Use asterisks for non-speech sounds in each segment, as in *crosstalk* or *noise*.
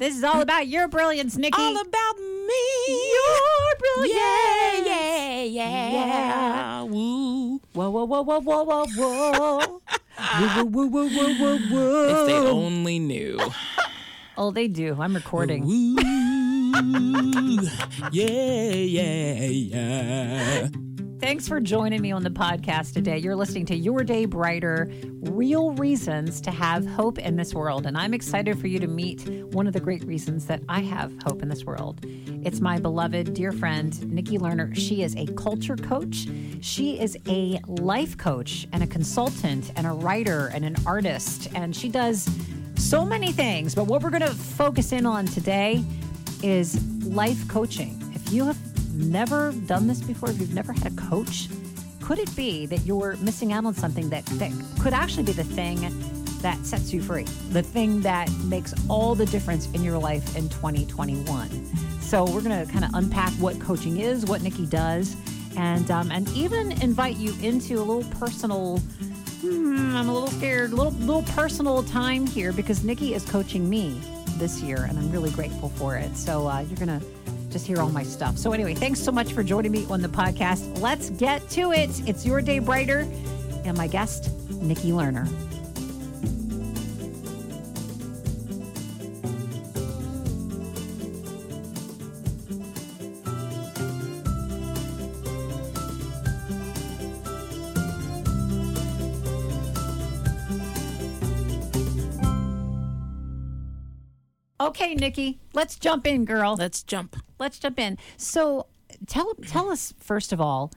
This is all about your brilliance, Nikki. All about me. your brilliance. Yeah, yeah, yeah. Yeah. Woo. Whoa, whoa, whoa, whoa, whoa, whoa, whoa. *laughs* whoa, whoa, whoa, whoa, whoa, whoa. If they only knew. Oh, they do. I'm recording. Woo. Yeah, yeah, yeah. Thanks for joining me on the podcast today. You're listening to Your Day Brighter Real Reasons to Have Hope in This World. And I'm excited for you to meet one of the great reasons that I have hope in this world. It's my beloved, dear friend, Nikki Lerner. She is a culture coach, she is a life coach, and a consultant, and a writer, and an artist. And she does so many things. But what we're going to focus in on today is life coaching. If you have never done this before, if you've never had a coach, could it be that you're missing out on something that, that could actually be the thing that sets you free, the thing that makes all the difference in your life in 2021? So we're going to kind of unpack what coaching is, what Nikki does, and um, and even invite you into a little personal. Hmm, I'm a little scared. Little little personal time here because Nikki is coaching me this year, and I'm really grateful for it. So uh, you're gonna just hear all my stuff. So anyway, thanks so much for joining me on the podcast. Let's get to it. It's your day brighter, and my guest, Nikki Lerner. Okay, Nikki, let's jump in, girl. Let's jump. Let's jump in. So tell tell us first of all,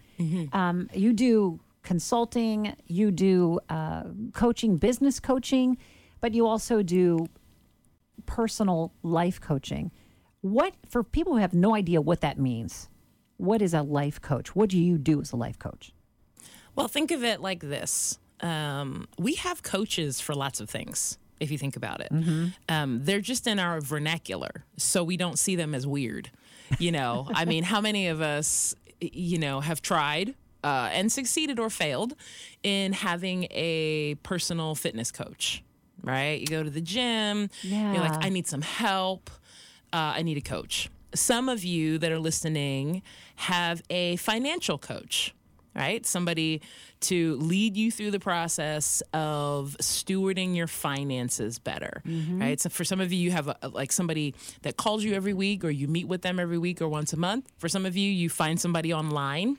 um, you do consulting, you do uh, coaching, business coaching, but you also do personal life coaching. What for people who have no idea what that means? What is a life coach? What do you do as a life coach? Well, think of it like this um, we have coaches for lots of things. If you think about it, um, they're just in our vernacular, so we don't see them as weird. You know, I mean, how many of us, you know, have tried uh, and succeeded or failed in having a personal fitness coach? Right? You go to the gym. yeah. You're like, I need some help. Uh, I need a coach. Some of you that are listening have a financial coach, right? Somebody to lead you through the process of stewarding your finances better, right? So for some of you, you have a, like somebody that calls you every week, or you meet with them every week or once a month. For some of you, you find somebody online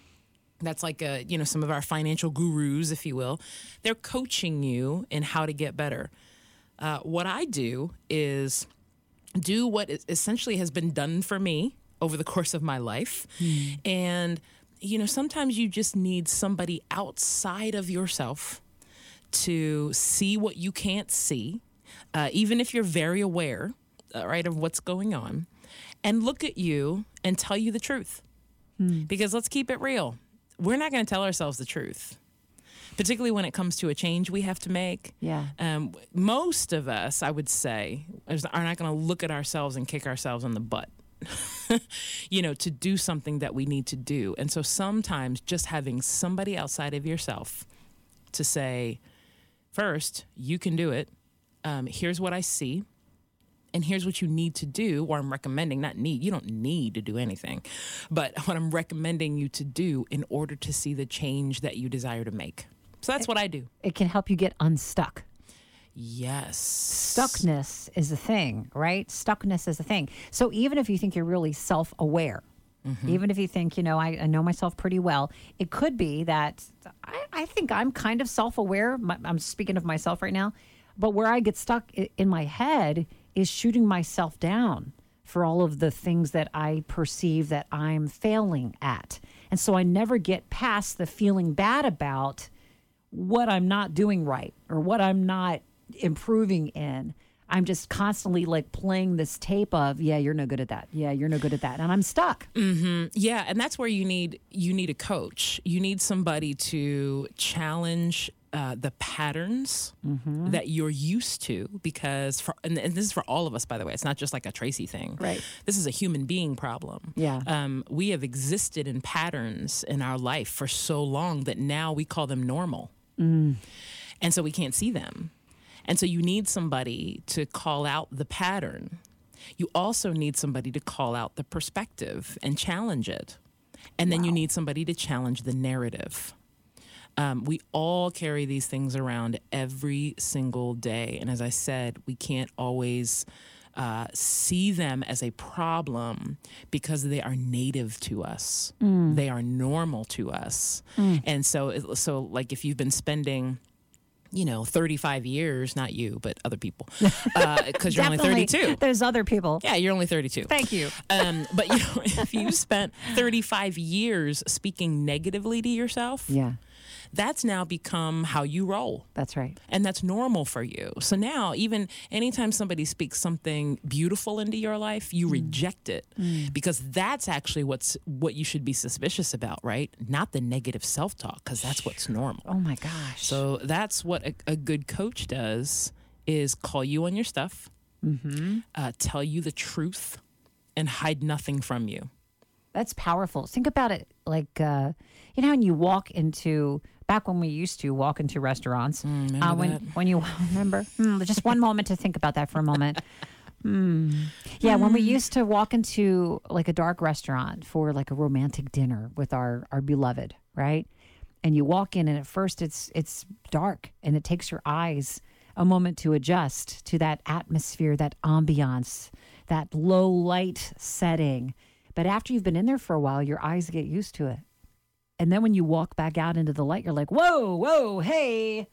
that's like a you know some of our financial gurus if you will they're coaching you in how to get better uh, what i do is do what essentially has been done for me over the course of my life and you know sometimes you just need somebody outside of yourself to see what you can't see uh, even if you're very aware uh, right of what's going on and look at you and tell you the truth because let's keep it real we're not going to tell ourselves the truth particularly when it comes to a change we have to make Yeah. um, most of us, I would say, are not going to look at ourselves and kick ourselves in the butt. *laughs* you know, to do something that we need to do. And so sometimes just having somebody outside of yourself to say, first, you can do it. Um, here's what I see. And here's what you need to do, or I'm recommending, not need, you don't need to do anything, but *laughs* what I'm recommending you to do in order to see the change that you desire to make. So that's what I do. It can help you get unstuck. Yes. Stuckness is a thing, right? Stuckness is a thing. So even if you think you're really self aware, mm-hmm. even if you think, you know, I, I know myself pretty well, it could be that I, I think I'm kind of self aware. I'm speaking of myself right now. But where I get stuck in my head is shooting myself down for all of the things that I perceive that I'm failing at. And so I never get past the feeling bad about what I'm not doing right or what I'm not improving in. I'm just constantly like playing this tape of, yeah, you're no good at that. Yeah, you're no good at that. And I'm stuck. Yeah, and that's where you need you need a coach. You need somebody to challenge uh, the patterns Mm-hmm. that you're used to because for and, and this is for all of us by the way it's not just like a tracy thing Right. this is a human being problem Yeah. um, we have existed in patterns in our life for so long that now we call them normal Mm. and so we can't see them and so you need somebody to call out the pattern You also need somebody to call out the perspective and challenge it. And then you need somebody to challenge the narrative. Um, we all carry these things around every single day. And as I said, we can't always uh, see them as a problem because they are native to us. They are normal to us. And so, so like if you've been spending, you know, 35 years, not you, but other people, *laughs* because you're only 32. There's other people. Yeah, you're only 32. Thank you. Um, but you know, *laughs* if you spent 35 years speaking negatively to yourself, Yeah, that's now become how you roll. that's right. And that's normal for you. So now, even anytime somebody speaks something beautiful into your life, you reject it because that's actually what's what you should be suspicious about, right? Not the negative self-talk, because that's what's normal. Oh my gosh. So that's what a, a good coach does: is call you on your stuff, uh, tell you the truth, and hide nothing from you. That's powerful. Think about it like, uh, you know, when you walk into, back when we used to walk into restaurants, uh, when, that? when you *laughs* remember, Hmm, just one moment to think about that for a moment. Hmm. Yeah, when we used to walk into like a dark restaurant for like a romantic dinner with our, our beloved, right? And you walk in and at first it's, it's dark and it takes your eyes a moment to adjust to that atmosphere, that ambiance, that low light setting. But after you've been in there for a while, your eyes get used to it. And then when you walk back out into the light, you're like, whoa, whoa, hey.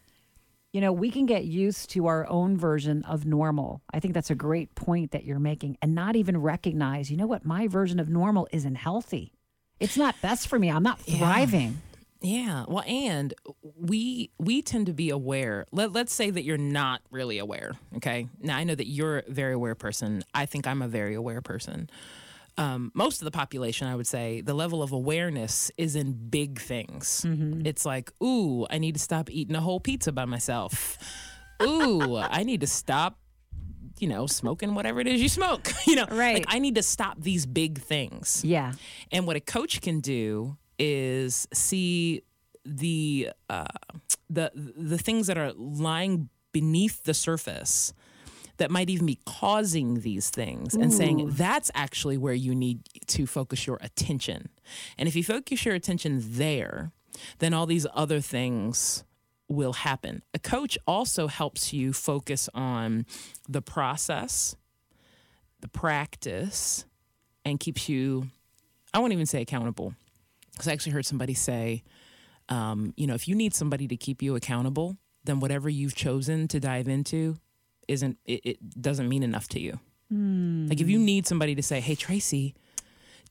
You know, we can get used to our own version of normal. I think that's a great point that you're making and not even recognize, you know what, my version of normal isn't healthy. It's not best for me. I'm not thriving. Yeah. Well, and we we tend to be aware. Let, let's say that you're not really aware. Okay. Now I know that you're a very aware person. I think I'm a very aware person. Um, most of the population, I would say, the level of awareness is in big things. It's like, ooh, I need to stop eating a whole pizza by myself. ooh, I need to stop you know, smoking whatever it is you smoke. *laughs* you know, Right. like I need to stop these big things. Yeah. And what a coach can do is see the uh, the the things that are lying beneath the surface that might even be causing these things and saying that's actually where you need to focus your attention. And if you focus your attention there, then all these other things will happen. A coach also helps you focus on the process, the practice, and keeps you, I won't even say accountable. Because I actually heard somebody say, um, you know, if you need somebody to keep you accountable, then whatever you've chosen to dive into isn't, it, it doesn't mean enough to you. Like if you need somebody to say, hey, Tracy,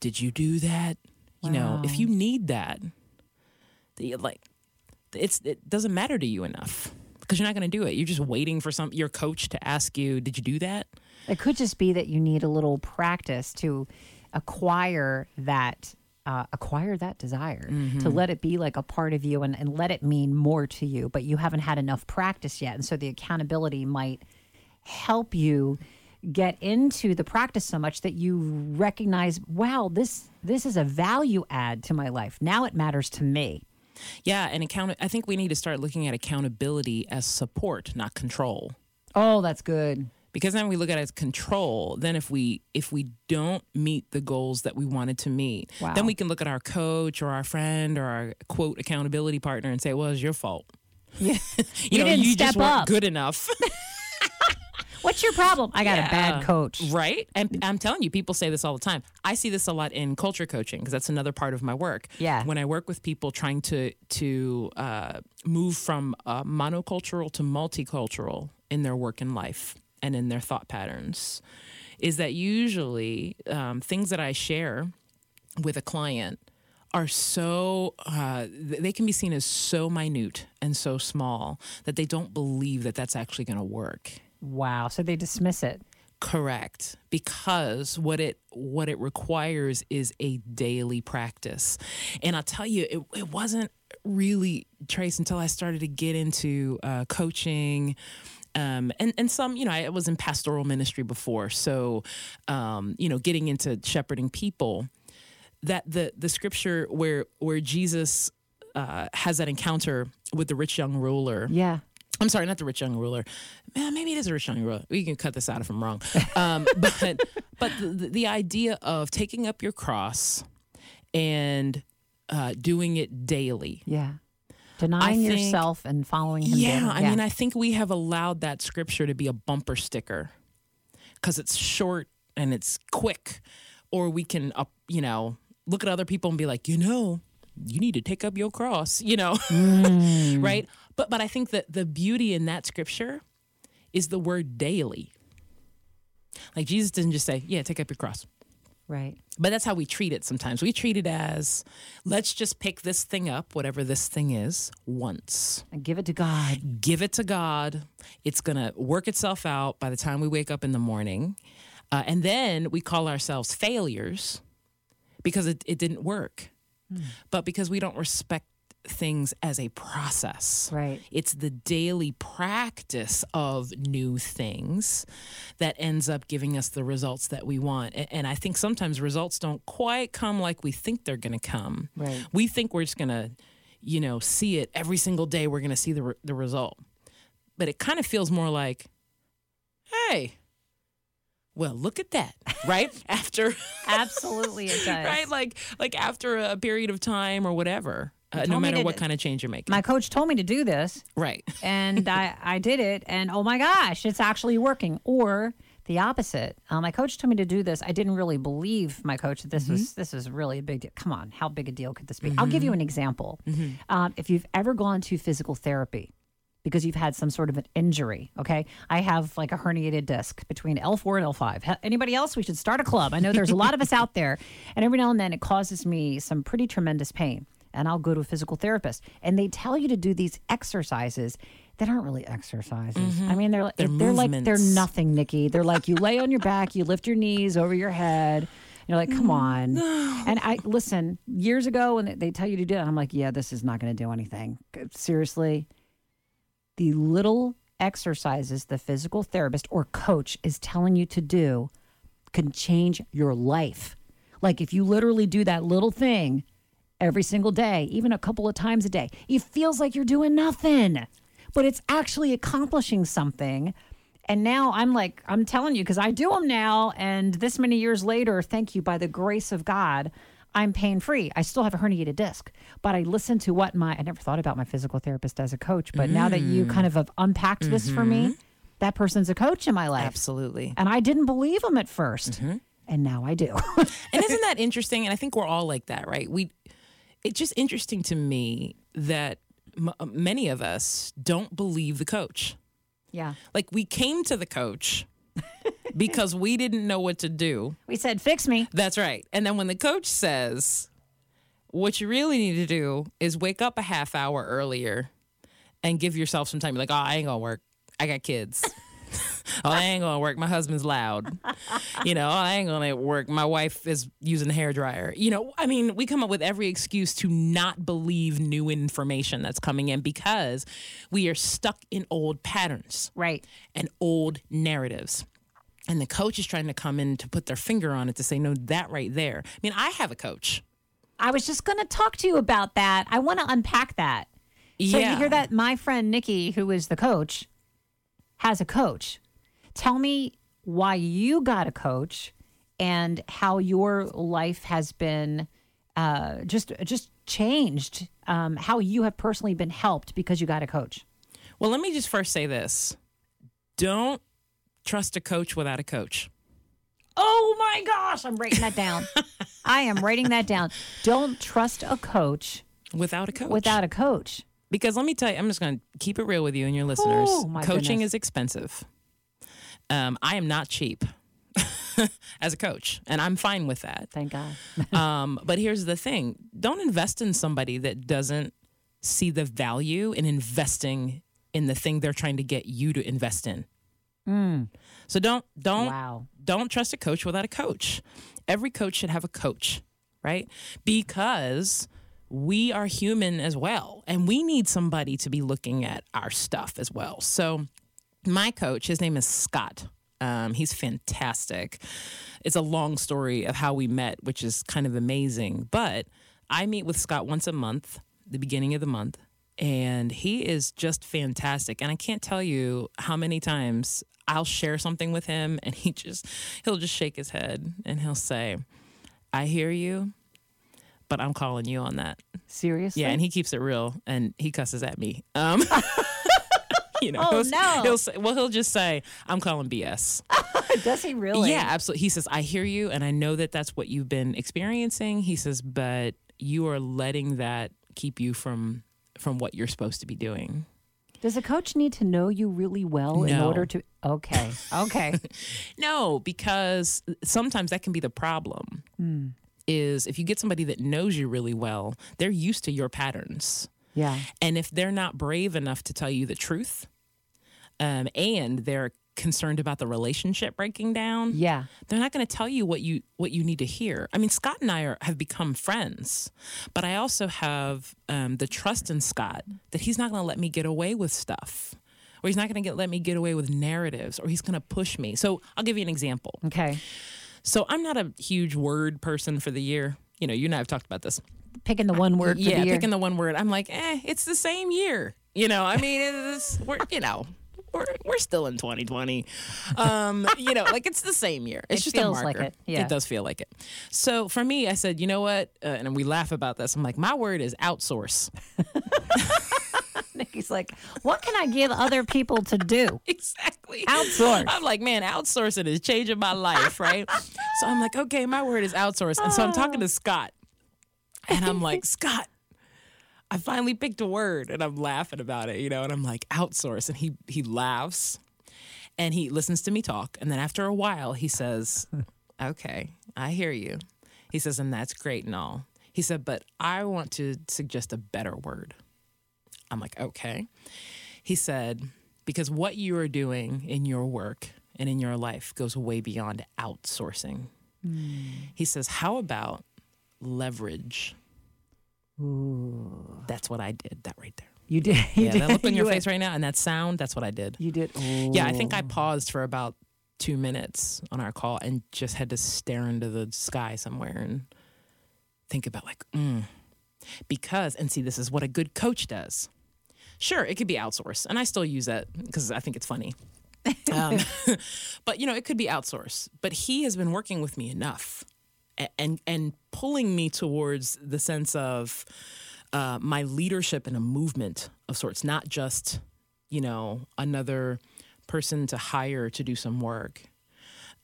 did you do that? You know, if you need that, the, like, it's it doesn't matter to you enough because you're not going to do it. You're just waiting for some your coach to ask you, "Did you do that?" It could just be that you need a little practice to acquire that uh, acquire that desire to let it be like a part of you and, and let it mean more to you but you haven't had enough practice yet and so the accountability might help you get into the practice so much that you recognize wow this this is a value add to my life now it matters to me Yeah, and account. I think we need to start looking at accountability as support, not control. oh that's good Because then we look at it as control. Then if we if we don't meet the goals that we wanted to meet, Wow. then we can look at our coach or our friend or our quote accountability partner and say, "Well, it's your fault. yeah *laughs* You, know, didn't you step just weren't up. good enough." *laughs* what's your problem i got a bad coach Right. And I'm telling you, people say this all the time. I see this a lot in culture coaching because that's another part of my work. Yeah. When I work with people trying to to uh, move from uh, monocultural to multicultural in their work and life and in their thought patterns, is that usually um, things that I share with a client are so uh, they can be seen as so minute and so small that they don't believe that that's actually going to work. Wow so they dismiss it Correct. Because what it what it requires is a daily practice. And I'll tell you, it, it wasn't really Trace until I started to get into uh, coaching. Um, and, and some, you know, I was in pastoral ministry before. So, um, you know, getting into shepherding people, that the the scripture where where Jesus uh, has that encounter with the rich young ruler yeah I'm sorry, not the rich young ruler. Man, maybe it is a rich young ruler. We can cut this out if I'm wrong. Um, *laughs* but but the, the idea of taking up your cross and uh, doing it daily. Yeah. Denying think- yourself and following him. Yeah, daily. I mean, I think we have allowed that scripture to be a bumper sticker because it's short and it's quick, or we can, uh, you know, look at other people and be like, you know, you need to take up your cross, you know, *laughs* right? But but I think that the beauty in that scripture is the word daily. Like Jesus didn't just say, yeah, take up your cross. right. But that's how we treat it sometimes. We treat it as let's just pick this thing up, whatever this thing is, once And give it to God. give it to God. It's going to work itself out by the time we wake up in the morning. Uh, and then we call ourselves failures because it, it didn't work, but because we don't respect things as a process. Right. It's the daily practice of new things that ends up giving us the results that we want. And I think sometimes results don't quite come like we think they're going to come. Right. We think we're just going to, you know, see it every single day. We're going to see the, re- the result. But it kind of feels more like, hey, well, look at that, right? *laughs* After, Absolutely, it *laughs* does. right? Like, like after a period of time or whatever, uh, no matter what kind of change you're making. My coach told me to do this, right. *laughs* and I, I did it, and oh my gosh, it's actually working. Or the opposite. Uh, my coach told me to do this. I didn't really believe my coach that this was this was really a big deal. Come on, how big a deal could this be? I'll give you an example. Um, if you've ever gone to physical therapy because you've had some sort of an injury, okay? I have like a herniated disc between L4 and L5. Anybody else? We should start a club. I know there's a lot of us out there, *laughs* and every now and then it causes me some pretty tremendous pain. And I'll go to a physical therapist, and they tell you to do these exercises that aren't really exercises. I mm-hmm. mean, they're like They're they're like they're nothing, Nikki. They're like you lay on your back, you lift your knees over your head. You're like, come mm, on. And I listen. Years ago, when they- they tell you to do it, I'm like, yeah, this is not going to do anything. Seriously, the little exercises the physical therapist or coach is telling you to do can change your life. Like if you literally do that little thing every single day, even a couple of times a day, it feels like you're doing nothing, but it's actually accomplishing something. And now I'm like, I'm telling you, because I do them now. And this many years later, thank you, by the grace of God, I'm pain free. I still have a herniated disc, but I listen to what my, I never thought about my physical therapist as a coach, but now that you kind mm. of have unpacked this for me, mm-hmm. that person's a coach in my life. Absolutely. And I didn't believe him at 1st mm-hmm. And now I do. and isn't that interesting? And I think we're all like that, right? We, it's just interesting to me that m- uh, many of us don't believe the coach. yeah. Like we came to the coach *laughs* because we didn't know what to do. We said, fix me. That's right. And then when the coach says, what you really need to do is wake up a half hour earlier and give yourself some time. You're like, oh, I ain't gonna work. I got kids. *laughs* *laughs* oh, I ain't gonna work. My husband's loud. *laughs* You know, oh, I ain't gonna work. My wife is using the hair dryer. You know, I mean, we come up with every excuse to not believe new information that's coming in because we are stuck in old patterns Right. and old narratives. And the coach is trying to come in to put their finger on it to say, no, that right there. I mean, I have a coach. I was just going to talk to you about that. I want to unpack that. So yeah. you hear that? My friend Nikki, who is the coach, has a coach. Tell me why you got a coach and how your life has been uh, just just changed. Um, how you have personally been helped because you got a coach. Well, let me just first say this don't trust a coach without a coach. Oh my gosh, I'm writing that down. *laughs* I am writing that down. Don't trust a coach Without a coach. without a coach. Because let me tell you, I'm just going to keep it real with you and your listeners. Oh, Coaching goodness. is expensive. Um, I am not cheap *laughs* as a coach, and I'm fine with that. Thank God. *laughs* um, but here's the thing don't invest in somebody that doesn't see the value in investing in the thing they're trying to get you to invest in. So don't don't Wow. don't trust a coach without a coach. Every coach should have a coach, right? Because we are human as well, and we need somebody to be looking at our stuff as well. So my coach, his name is Scott. Um, he's fantastic. It's a long story of how we met, which is kind of amazing. But I meet with Scott once a month, the beginning of the month, and he is just fantastic. And I can't tell you how many times I'll share something with him, and he just he'll just shake his head and he'll say, "I hear you." But I'm calling you on that. Seriously? Yeah, and he keeps it real, and he cusses at me. Um, *laughs* *laughs* you know, Oh, he'll, no. he'll say, well, he'll just say, "I'm calling BS." *laughs* Does he really? Yeah, absolutely. He says, I hear you, and I know that that's what you've been experiencing. He says, but you are letting that keep you from from what you're supposed to be doing. Does a coach need to know you really well in order to? Okay. Okay. No, because sometimes that can be the problem. Is if you get somebody that knows you really well, they're used to your patterns. yeah. And if they're not brave enough to tell you the truth, um, and they're concerned about the relationship breaking down, Yeah. they're not going to tell you what you what you need to hear. I mean, Scott and I are, have become friends, but I also have um, the trust in Scott that he's not going to let me get away with stuff, or he's not going to let me get away with narratives, or he's going to push me. So I'll give you an example. Okay. So I'm not a huge word person for the year. You know, you and I have talked about this. Picking the one word for yeah, the year. picking the one word. I'm like, eh, it's the same year. You know, I mean, it's we're you know. We're, we're still in 2020. Um, you know, like it's the same year. It's It just feels a like it, yeah. It does feel like it. So for me, I said, you know what? Uh, and we laugh about this. I'm like, my word is outsource. *laughs* *laughs* Nikki's like, what can I give other people to do? *laughs* exactly. Outsource. I'm like, man, outsourcing is changing my life, right? *laughs* so I'm like, okay, my word is outsource. And so I'm talking to oh. Scott. And I'm like, Scott, I finally picked a word and I'm laughing about it, you know, and I'm like, outsource. And he he laughs and he listens to me talk. And then after a while, he says, Okay, I hear you. He says, and that's great and all. He said, but I want to suggest a better word. I'm like, okay. He said, because what you are doing in your work and in your life goes way beyond outsourcing. He says, how about leverage? Ooh. That's what I did. That right there. You did. You Yeah, did. that look on your *laughs* You face right now and that sound, that's what I did. You did. Yeah, I think I paused for about two minutes on our call and just had to stare into the sky somewhere and think about like, mm. because, and see, this is what a good coach does. Sure, it could be outsourced, and I still use that because I think it's funny. *laughs* Um, *laughs* but you know, it could be outsourced. But he has been working with me enough, a- and and pulling me towards the sense of uh, my leadership in a movement of sorts, not just you know another person to hire to do some work.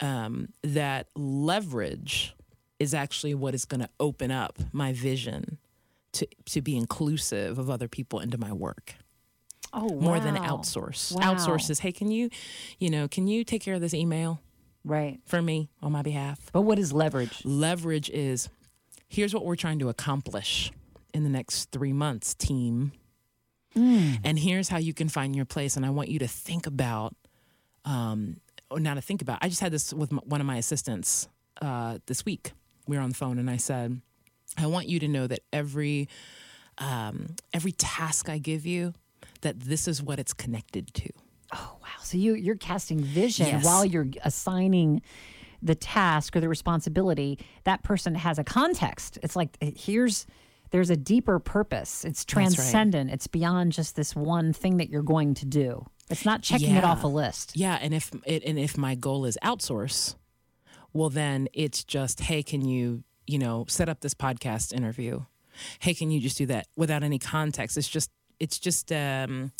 Um, that leverage is actually what is going to open up my vision to to be inclusive of other people into my work Oh, more than outsource. Wow. Outsource is, hey, can you, you know, can you take care of this email Right. for me on my behalf? But what is leverage? Leverage is, here's what we're trying to accomplish in the next three months, team. Mm. And here's how you can find your place. And I want you to think about, um, or not to think about. I just had this with one of my assistants uh, this week. We were on the phone, and I said, I want you to know that every um, every task I give you, that this is what it's connected to. Oh wow! So you you're casting vision Yes. while you're assigning the task or the responsibility. That person has a context. It's like eh, here's there's a deeper purpose. It's right. transcendent. It's beyond just this one thing that you're going to do. It's not checking it off a list. Yeah, and if it, and if my goal is outsource, well then it's just hey, can you you know set up this podcast interview? Hey, can you just do that without any context? It's just it's just um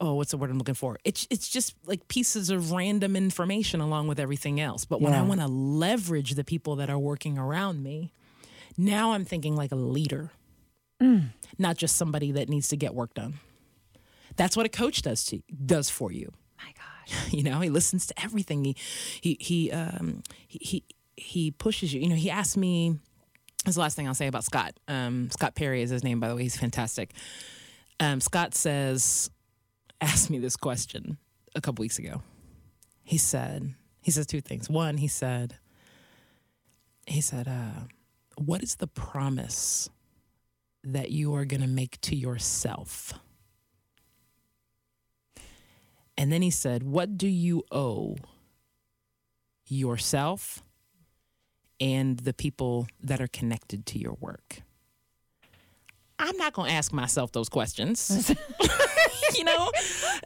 oh what's the word I'm looking for? It's it's just like pieces of random information along with everything else. But when I want to leverage the people that are working around me, now I'm thinking like a leader, not just somebody that needs to get work done. That's what a coach does to does for you. My gosh. *laughs* you know he listens to everything. He he he um he he, he pushes you. You know he asked me that's the last thing i'll say about scott. Um scott perry is his name by the way. He's fantastic um scott says asked me this question a couple weeks ago. He said he says two things. One he said he said uh what is the promise that you are going to make to yourself? And then he said, What do you owe yourself and the people that are connected to your work? I'm not going to ask myself those questions. *laughs* *laughs* you know,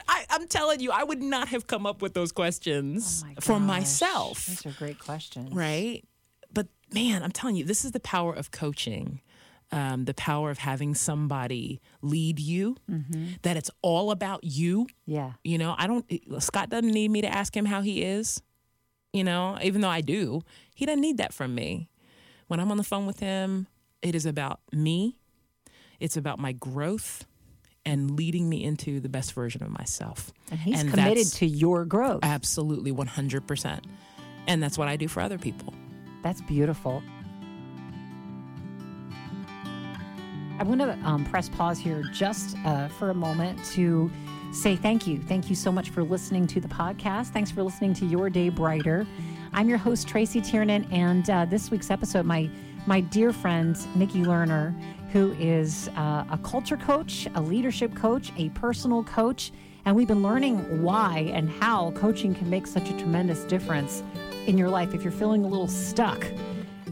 I, I'm telling you, I would not have come up with those questions Oh my for myself. These are great questions. Right. But man, I'm telling you, this is the power of coaching. Um, the power of having somebody lead you, that it's all about you. Yeah. You know, I don't, Scott doesn't need me to ask him how he is, you know, even though I do. He doesn't need that from me. When I'm on the phone with him, it is about me, it's about my growth and leading me into the best version of myself. And he's And committed to your growth. Absolutely, 100%. And that's what I do for other people. That's beautiful. I want to um, press pause here just uh, for a moment to say thank you. Thank you so much for listening to the podcast. Thanks for listening to Your Day Brighter. I'm your host Tracy Tiernan, and uh, this week's episode, my my dear friend Nikki Lerner, who is uh, a culture coach, a leadership coach, a personal coach, and we've been learning why and how coaching can make such a tremendous difference in your life if you're feeling a little stuck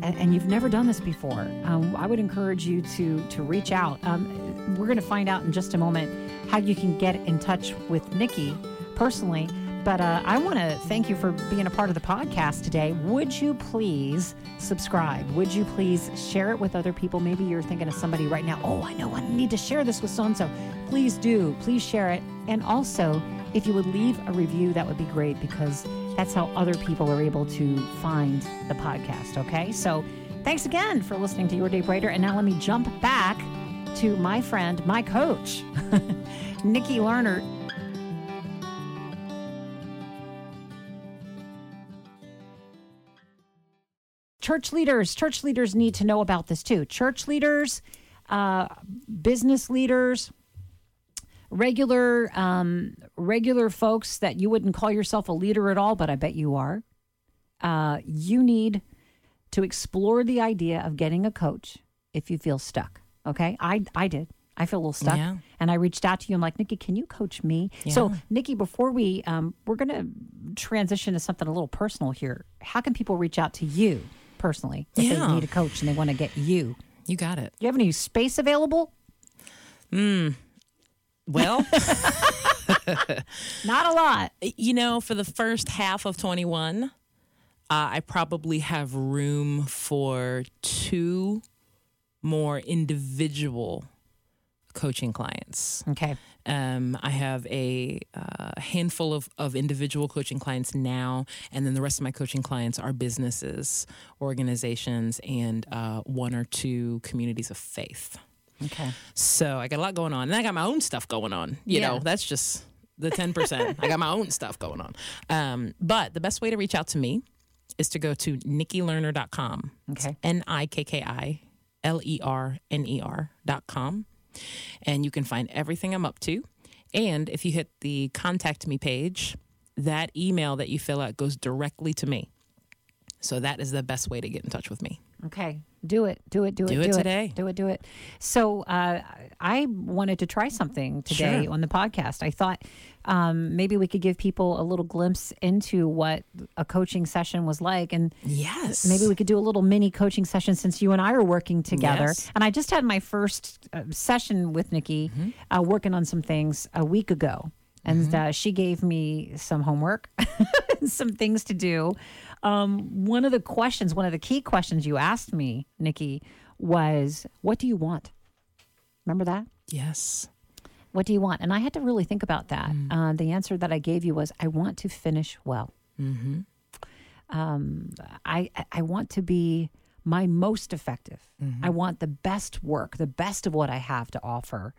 and, you've never done this before, um, I would encourage you to to reach out. Um, we're going to find out in just a moment how you can get in touch with Nikki personally. But uh, I want to thank you for being a part of the podcast today. Would you please subscribe? Would you please share it with other people? Maybe you're thinking of somebody right now. Oh, I know I need to share this with so and so. Please do. Please share it. And also, if you would leave a review, that would be great because that's how other people are able to find the podcast. Okay. So thanks again for listening to Your Day Brighter. And now let me jump back to my friend, my coach, *laughs* Nikki Lerner. Church leaders, church leaders need to know about this too. Church leaders, uh, business leaders, regular um, regular folks that you wouldn't call yourself a leader at all, but I bet you are. Uh, you need to explore the idea of getting a coach if you feel stuck. Okay, I I did. I feel a little stuck, Yeah. and I reached out to you. I'm like, Nikki, can you coach me? So, Nikki, before we um, we're gonna transition to something a little personal here. How can people reach out to you personally if Yeah. they need a coach and they want to get you? You got it. Do you have any space available? Hmm. Well, *laughs* *laughs* Not a lot. you know, for the first half of 21, uh, I probably have room for two more individual coaching clients. Okay. Um, I have a uh, handful of, of individual coaching clients now, and then the rest of my coaching clients are businesses, organizations, and uh, one or two communities of faith. Okay. So I got a lot going on, and I got my own stuff going on. You Yeah. know, that's just the ten percent. I got my own stuff going on. Um, but the best way to reach out to me is to go to nikkilerner.com. Okay. N I K K I L E R N E R dot com. And you can find everything I'm up to. And if you hit the contact me page, that email that you fill out goes directly to me. So that is the best way to get in touch with me. Okay. Do it. Do it. Do it. Do it today. Do it. Do it. So uh, I wanted to try something today Sure. on the podcast. I thought um, maybe we could give people a little glimpse into what a coaching session was like, and Yes. maybe we could do a little mini coaching session since you and I are working together. Yes. And I just had my first uh, session with Nikki, Mm-hmm. uh, working on some things a week ago. And Mm-hmm. uh, she gave me some homework, *laughs* some things to do. Um, one of the questions, one of the key questions you asked me, Nikki, was, What do you want? Remember that? Yes. What do you want? And I had to really think about that. Mm. Uh, the answer that I gave you was, I want to finish well. Mm-hmm. Um, I I want to be my most effective. Mm-hmm. I want the best work, the best of what I have to offer,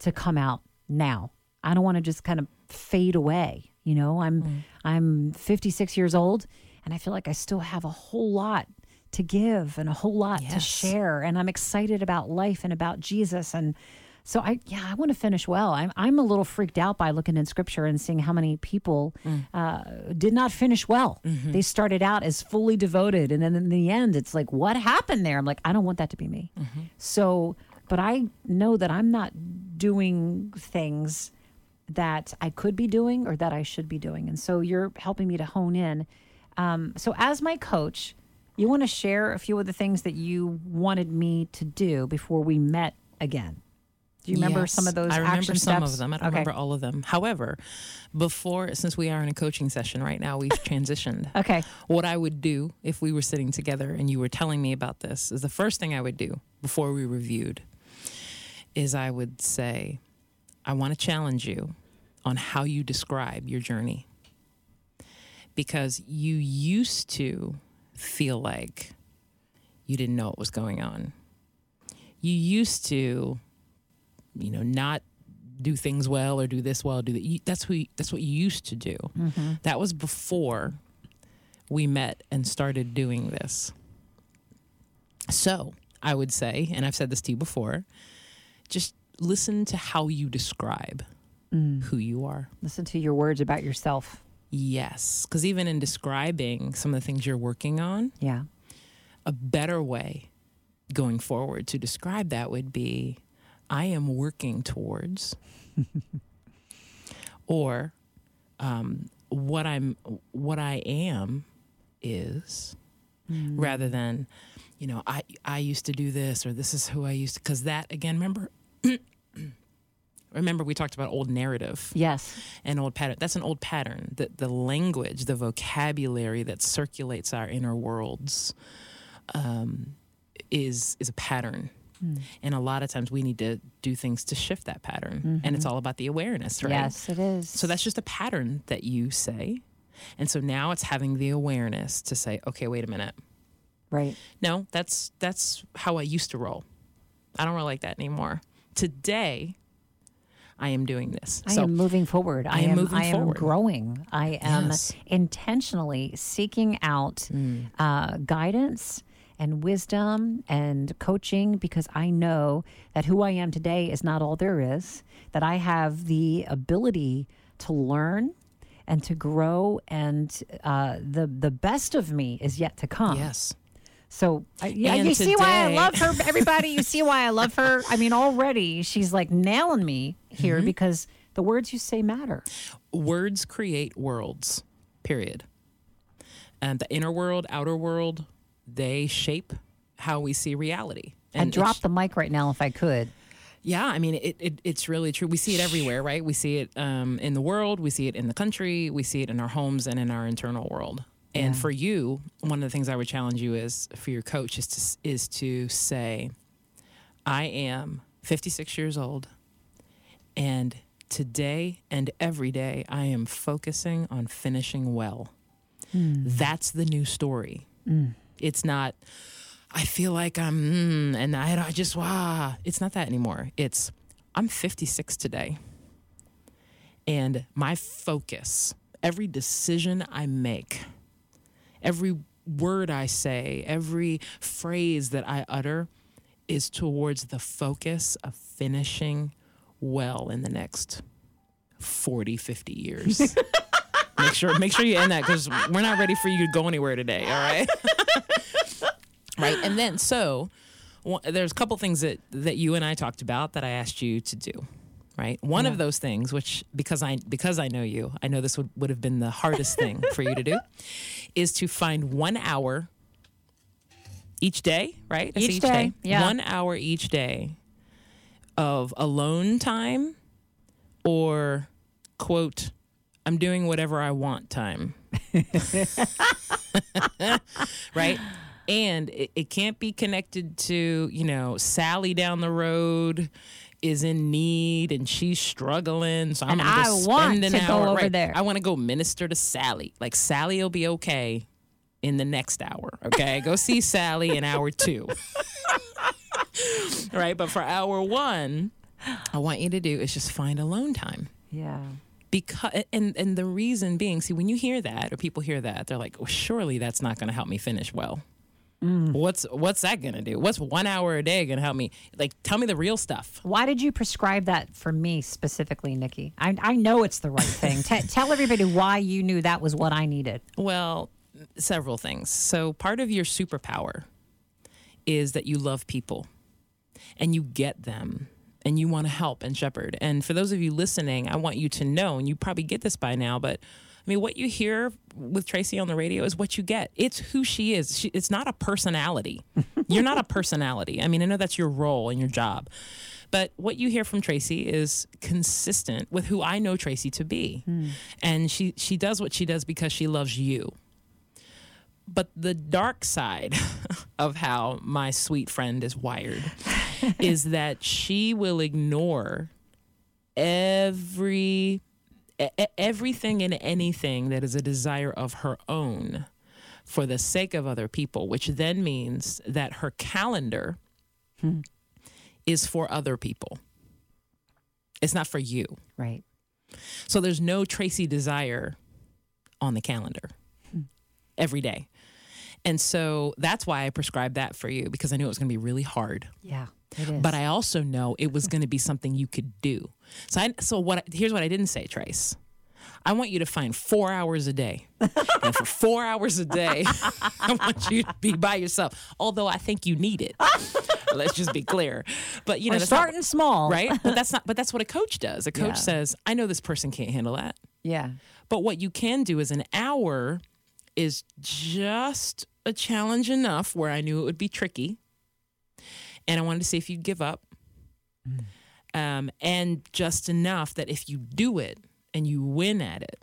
to come out now. I don't want to just kind of fade away. You know, I'm Mm. I'm 56 years old, and I feel like I still have a whole lot to give and a whole lot to share, and I'm excited about life and about Jesus and. So I yeah I want to finish well. I'm I'm a little freaked out by looking in Scripture and seeing how many people uh, did not finish well. They started out as fully devoted, and then in the end, it's like what happened there? I'm like I don't want that to be me. So, but I know that I'm not doing things that I could be doing or that I should be doing, and so you're helping me to hone in. Um, so as my coach, you want to share a few of the things that you wanted me to do before we met again. Do you remember Yes, some of those I remember some steps? of them. I don't okay. remember all of them. However, before, since we are in a coaching session right now, we've *laughs* transitioned. Okay. What I would do if we were sitting together and you were telling me about this is the first thing I would do before we reviewed is I would say, I want to challenge you on how you describe your journey. Because you used to feel like you didn't know what was going on. You used to, you know, not do things well or do this well, do that. That's who. That's what you used to do. Mm-hmm. That was before we met and started doing this. So I would say, and I've said this to you before, just listen to how you describe mm. who you are. Listen to your words about yourself. Yes, because even in describing some of the things you're working on, Yeah. a better way going forward to describe that would be I am working towards, *laughs* or um, what I'm, what I am is, rather than, you know, I I used to do this or this is who I used to. Because that again, remember. *clears throat* Remember, we talked about old narrative Yes. an old pattern. That's an old pattern. The, the language, the vocabulary that circulates our inner worlds um, is is a pattern. Mm. And a lot of times we need to do things to shift that pattern. And it's mm-hmm. all about the awareness, right? Yes, it is. So that's just a pattern that you say. And so now it's having the awareness to say, okay, wait a minute. right. No, that's that's how I used to roll. I don't roll like that anymore. Today, I am doing this. I so am moving forward. I, I am moving I am forward. growing. I am Yes. intentionally seeking out mm. uh, guidance and wisdom and coaching because I know that who I am today is not all there is. That I have the ability to learn and to grow, and uh, the the best of me is yet to come. yes. So I, yeah, And you see why I love her, everybody. You see why I love her. I mean, already she's like nailing me here Mm-hmm. because the words you say matter. words create worlds period and the inner world outer world they shape how we see reality. And it's- drop the mic right now if I could. yeah i mean it, it, it's really true. We see it everywhere right? We see it um, in the world. We see it in the country. We see it in our homes and in our internal world. And Yeah. for you one of the things i would challenge you is for your coach is to is to say i am 56 years old and today and every day i am focusing on finishing well. That's the new story it's not i feel like i'm mm, and I, I just wow it's not that anymore. It's i'm 56 today. And my focus every decision i make every word i say every phrase that i utter is towards the focus of finishing well in the next 40 50 years. *laughs* Make sure make sure you end that because we're not ready for you to go anywhere today all right *laughs* right? And then *gasps* so one- there's a couple things that that you and i talked about that i asked you to do right? One of those things which because i because i know you i know this would, would have been the hardest thing *laughs* for you to do is to find one hour each day right? That's Each day, yeah. one hour each day of alone time or quote i'm doing whatever i want time. *laughs* *laughs* Right and it, it can't be connected to you know sally down the road is in need and she's struggling. So i'm And gonna I go want spend an to go hour. over right. there. i want to go minister to sally. Like sally will be okay in the next hour okay? Go see *laughs* sally in hour two. Right? But for hour one i want you to do is just find alone time. Yeah. because and and the reason being see when you hear that or people hear that they're like well, surely that's not going to help me finish well Mm. what's what's that going to do what's one hour a day going to help me like tell me the real stuff Why did you prescribe that for me specifically, Nikki? I, I know it's the right thing. *laughs* T- tell everybody why you knew that was what I needed. well several things so part of your superpower is that you love people and you get them and you want to help and shepherd and for those of you listening i want you to know and you probably get this by now but I mean, what you hear with Tracy on the radio is what you get. It's who she is. She, it's not a personality. *laughs* You're not a personality. I mean, I know that's your role and your job, But what you hear from Tracy is consistent with who I know Tracy to be. Hmm. And she she does what she does because she loves you. But the dark side *laughs* of how my sweet friend is wired *laughs* is that she will ignore every everything and anything that is a desire of her own for the sake of other people, which then means that her calendar hmm. is for other people. It's not for you. Right. So there's no Tracy desire on the calendar hmm. every day. And so that's why I prescribed that for you because I knew it was going to be really hard. Yeah. But I also know it was going to be something you could do. So I, so what here's what I didn't say, Trace. I want you to find 4 hours a day. *laughs* and for 4 hours a day, *laughs* I want you to be by yourself. Although I think you need it. *laughs* Let's just be clear. But you know, that's not- small. right? But that's not but that's what a coach does. A coach Yeah. says, "I know this person can't handle that." Yeah. But what you can do is an hour is just a challenge enough where I knew it would be tricky. And I wanted to see if you'd give up. Mm. Um, and just enough that if you do it and you win at it,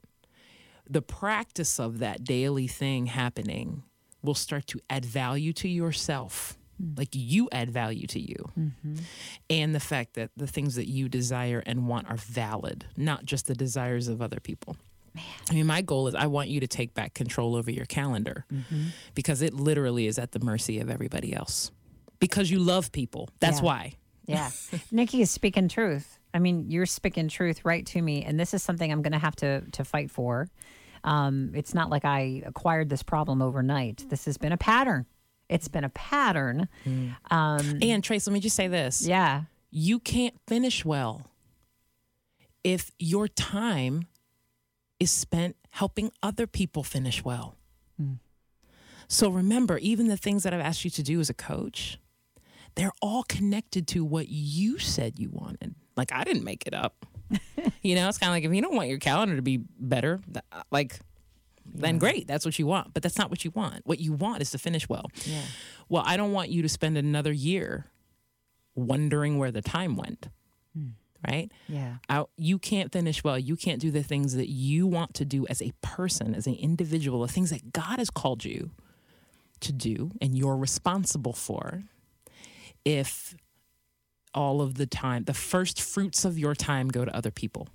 the practice of that daily thing happening will start to add value to yourself. Mm. Like you add value to you. Mm-hmm. And the fact that the things that you desire and want are valid, not just the desires of other people. I mean, my goal is I want you to take back control over your calendar mm-hmm. because it literally is at the mercy of everybody else. Because you love people. That's Yeah. why. Yeah. *laughs* Nikki is speaking truth. I mean, you're speaking truth right to me. And this is something I'm going to have to, to fight for. Um, it's not like I acquired this problem overnight. This has been a pattern. It's been a pattern. Um, And Trace, let me just say this. yeah. You can't finish well if your time is spent helping other people finish well. So remember, even the things that I've asked you to do as a coach, they're all connected to what you said you wanted. Like I didn't make it up. *laughs* you know, it's kind of like if you don't want your calendar to be better, th- uh, like then great, that's what you want. But that's not what you want. What you want is to finish well. Yeah. Well, I don't want you to spend another year wondering where the time went. Right? Yeah. I, you can't finish well. You can't do the things that you want to do as a person, as an individual, the things that God has called you to do and you're responsible for if all of the time, the first fruits of your time go to other people.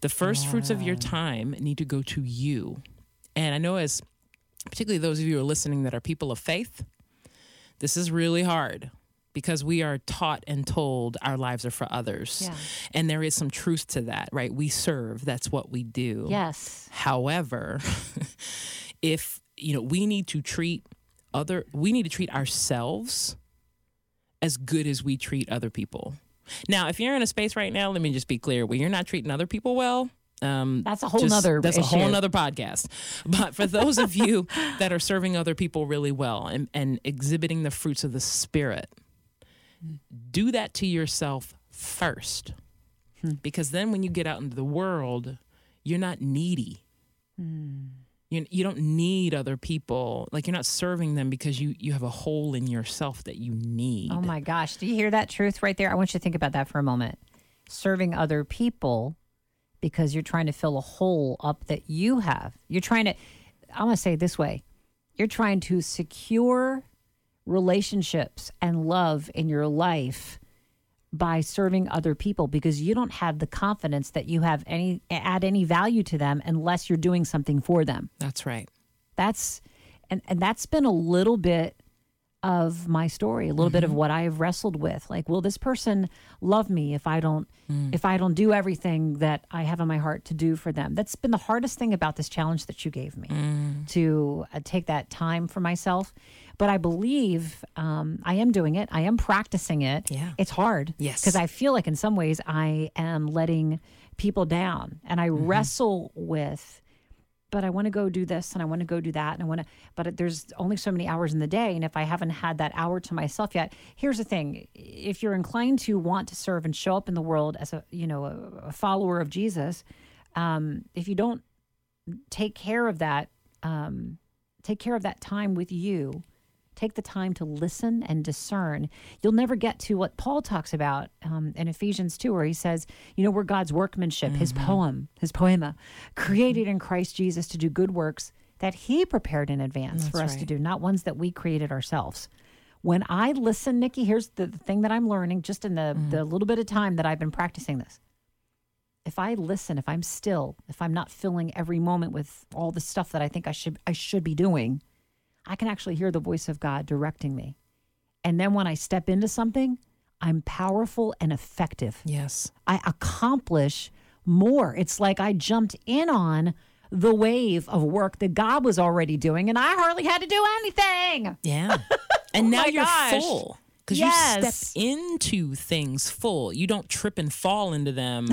The first fruits of your time need to go to you. And I know, as particularly those of you who are listening that are people of faith, this is really hard because we are taught and told our lives are for others. Yeah. And there is some truth to that, right? We serve, that's what we do. Yes. However, *laughs* if you know, we need to treat other we need to treat ourselves as good as we treat other people. Now, if you're in a space right now, let me just be clear, where you're not treating other people well, um, That's a whole just- nother that's a whole issue. nother podcast. But for those of you *laughs* that are serving other people really well and, and exhibiting the fruits of the spirit, do that to yourself first. Because then when you get out into the world, you're not needy. You, you don't need other people. Like you're not serving them because you, you have a hole in yourself that you need. Oh my gosh. Do you hear that truth right there? I want you to think about that for a moment. Serving other people because you're trying to fill a hole up that you have. You're trying to, I want to say it this way you're trying to secure relationships and love in your life by serving other people because you don't have the confidence that you have any add any value to them unless you're doing something for them That's right. that's and and that's been a little bit of my story a little bit of Mm-hmm. what i have wrestled with like will this person love me if i don't Mm. if i don't do everything that i have in my heart to do for them that's been the hardest thing about this challenge that you gave me Mm. to uh, take that time for myself but i believe um, i am doing it i am practicing it Yeah. it's hard Yes. because i feel like in some ways i am letting people down and i Mm-hmm. wrestle with but I want to go do this and I want to go do that and I want to but there's only so many hours in the day and if I haven't had that hour to myself yet here's the thing if you're inclined to want to serve and show up in the world as a you know a, a follower of Jesus um, if you don't take care of that um, take care of that time with you take the time to listen and discern, you'll never get to what Paul talks about um, in Ephesians 2, where he says, you know, we're God's workmanship, his poem, his poema, created in Christ Jesus to do good works that he prepared in advance for us to do, not ones that we created ourselves. When I listen, Nikki, here's the, the thing that I'm learning just in the, the little bit of time that I've been practicing this. If I listen, if I'm still, if I'm not filling every moment with all the stuff that I think I should I should be doing, I can actually hear the voice of God directing me. And then when I step into something, I'm powerful and effective. Yes. I accomplish more. It's like I jumped in on the wave of work that God was already doing, and I hardly had to do anything. Yeah. *laughs* And oh now my you're gosh. full. Because you step into things full. You don't trip and fall into them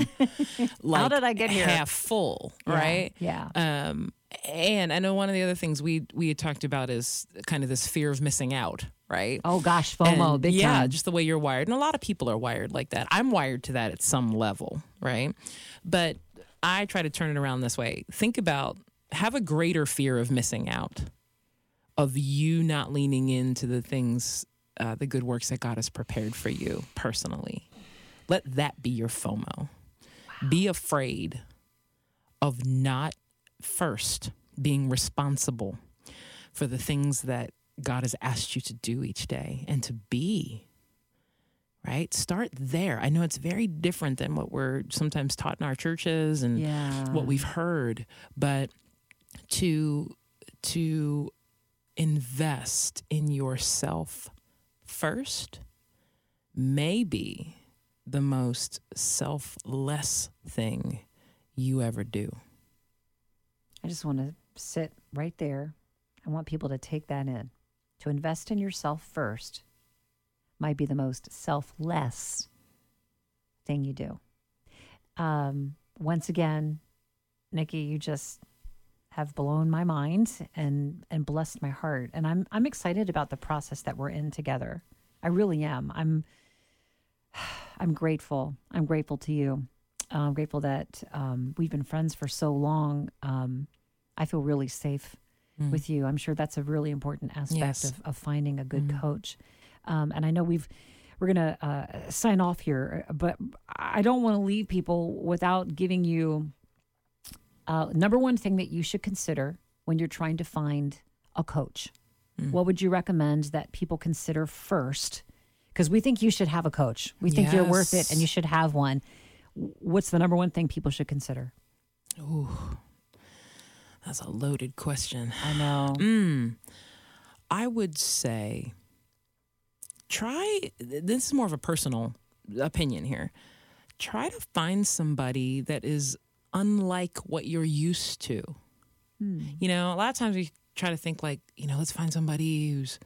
*laughs* like did I get here? half full, Yeah, right? yeah. Um, and I know one of the other things we we had talked about is kind of this fear of missing out, right? Oh gosh, FOMO, And big yeah, time. just the way you're wired. And a lot of people are wired like that. I'm wired to that at some level, right? But I try to turn it around this way. Think about have a greater fear of missing out, of you not leaning into the things, uh, the good works that God has prepared for you personally. Let that be your FOMO. Be afraid of not first being responsible for the things that God has asked you to do each day and to be. Right? Start there. I know it's very different than what we're sometimes taught in our churches and Yeah. what we've heard, but to to invest in yourself first may be the most selfless thing you ever do. I just want to sit right there. I want people to take that in. To invest in yourself first might be the most selfless thing you do. Um, once again, Nikki, you just have blown my mind and and blessed my heart, and I'm I'm excited about the process that we're in together. I really am. I'm *sighs* I'm grateful. I'm grateful to you. I'm grateful that um, we've been friends for so long. Um, I feel really safe with you. I'm sure that's a really important aspect Yes. of, of finding a good coach. Um, and I know we've we're gonna uh, sign off here, but I don't want to leave people without giving you uh, number one thing that you should consider when you're trying to find a coach. What would you recommend that people consider first? Because we think you should have a coach. We think you're worth it and you should have one. What's the number one thing people should consider? Ooh, that's a loaded question. I know. Mm, I would say try, this is more of a personal opinion here. Try to find somebody that is unlike what you're used to. You know, a lot of times we try to think like, you know, let's find somebody who's,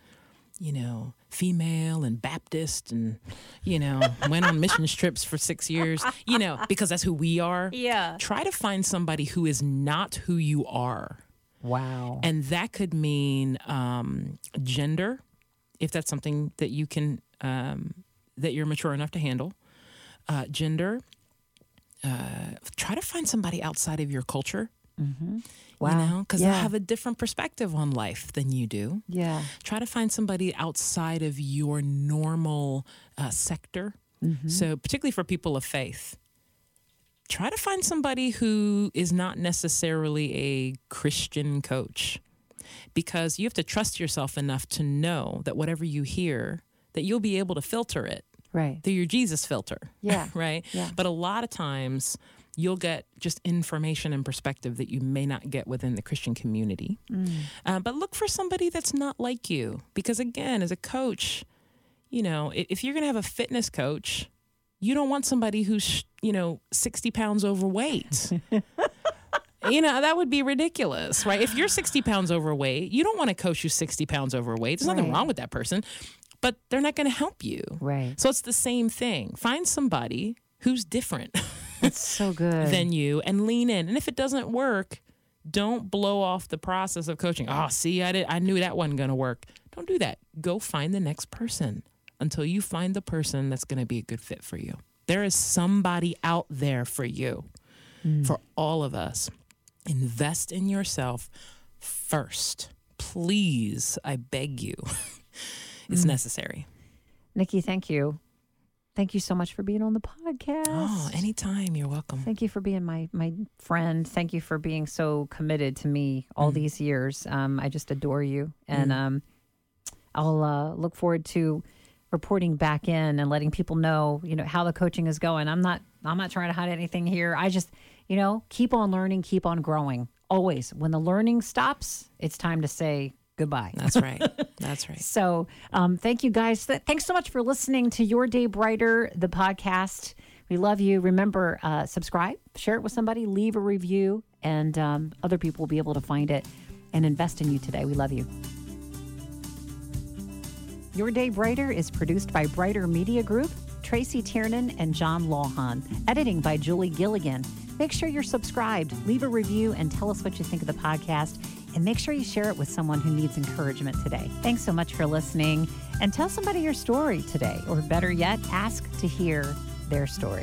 you know, female and Baptist and, you know, *laughs* went on missions trips for six years, you know, because that's who we are. Yeah. Try to find somebody who is not who you are. Wow. And that could mean um, gender, if that's something that you can, um, that you're mature enough to handle. Uh, gender. Uh, try to find somebody outside of your culture. Wow. You know, because Yeah. they have a different perspective on life than you do. yeah. Try to find somebody outside of your normal uh, sector. So, particularly for people of faith, try to find somebody who is not necessarily a Christian coach because you have to trust yourself enough to know that whatever you hear, that you'll be able to filter it Right. through your Jesus filter. *laughs* Yeah. right? Yeah. But a lot of times you'll get just information and perspective that you may not get within the Christian community. Mm. Uh, but look for somebody that's not like you. Because again, as a coach, you know, if you're going to have a fitness coach, you don't want somebody who's, you know, 60 pounds overweight. *laughs* you know, that would be ridiculous, right? If you're 60 pounds overweight, you don't want to coach you 60 pounds overweight. There's nothing Right. wrong with that person, but they're not going to help you. Right. So it's the same thing. Find somebody who's different *laughs* That's so good. than you and lean in. And if it doesn't work, don't blow off the process of coaching. Oh, see, I did I knew that wasn't going to work. Don't do that. Go find the next person until you find the person that's going to be a good fit for you. There is somebody out there for you. Mm. For all of us. Invest in yourself first. Please, I beg you. *laughs* it's necessary. Nikki, thank you. Thank you so much for being on the podcast. Oh, anytime. You're welcome. Thank you for being my my friend. Thank you for being so committed to me all these years. Um, I just adore you, and um, I'll uh, look forward to reporting back in and letting people know, you know, how the coaching is going. I'm not I'm not trying to hide anything here. I just, you know, keep on learning, keep on growing. Always, when the learning stops, it's time to say goodbye. That's right. That's right. *laughs* So, um, thank you guys. Th- thanks so much for listening to Your Day Brighter, the podcast. We love you. Remember, uh, subscribe, share it with somebody, leave a review, and um, other people will be able to find it and invest in you today. We love you. Your Day Brighter is produced by Brighter Media Group, Tracy Tiernan, and John Lawhon. Editing by Julie Gilligan. Make sure you're subscribed, leave a review, and tell us what you think of the podcast. And make sure you share it with someone who needs encouragement today. Thanks so much for listening. And tell somebody your story today, or better yet, ask to hear their story.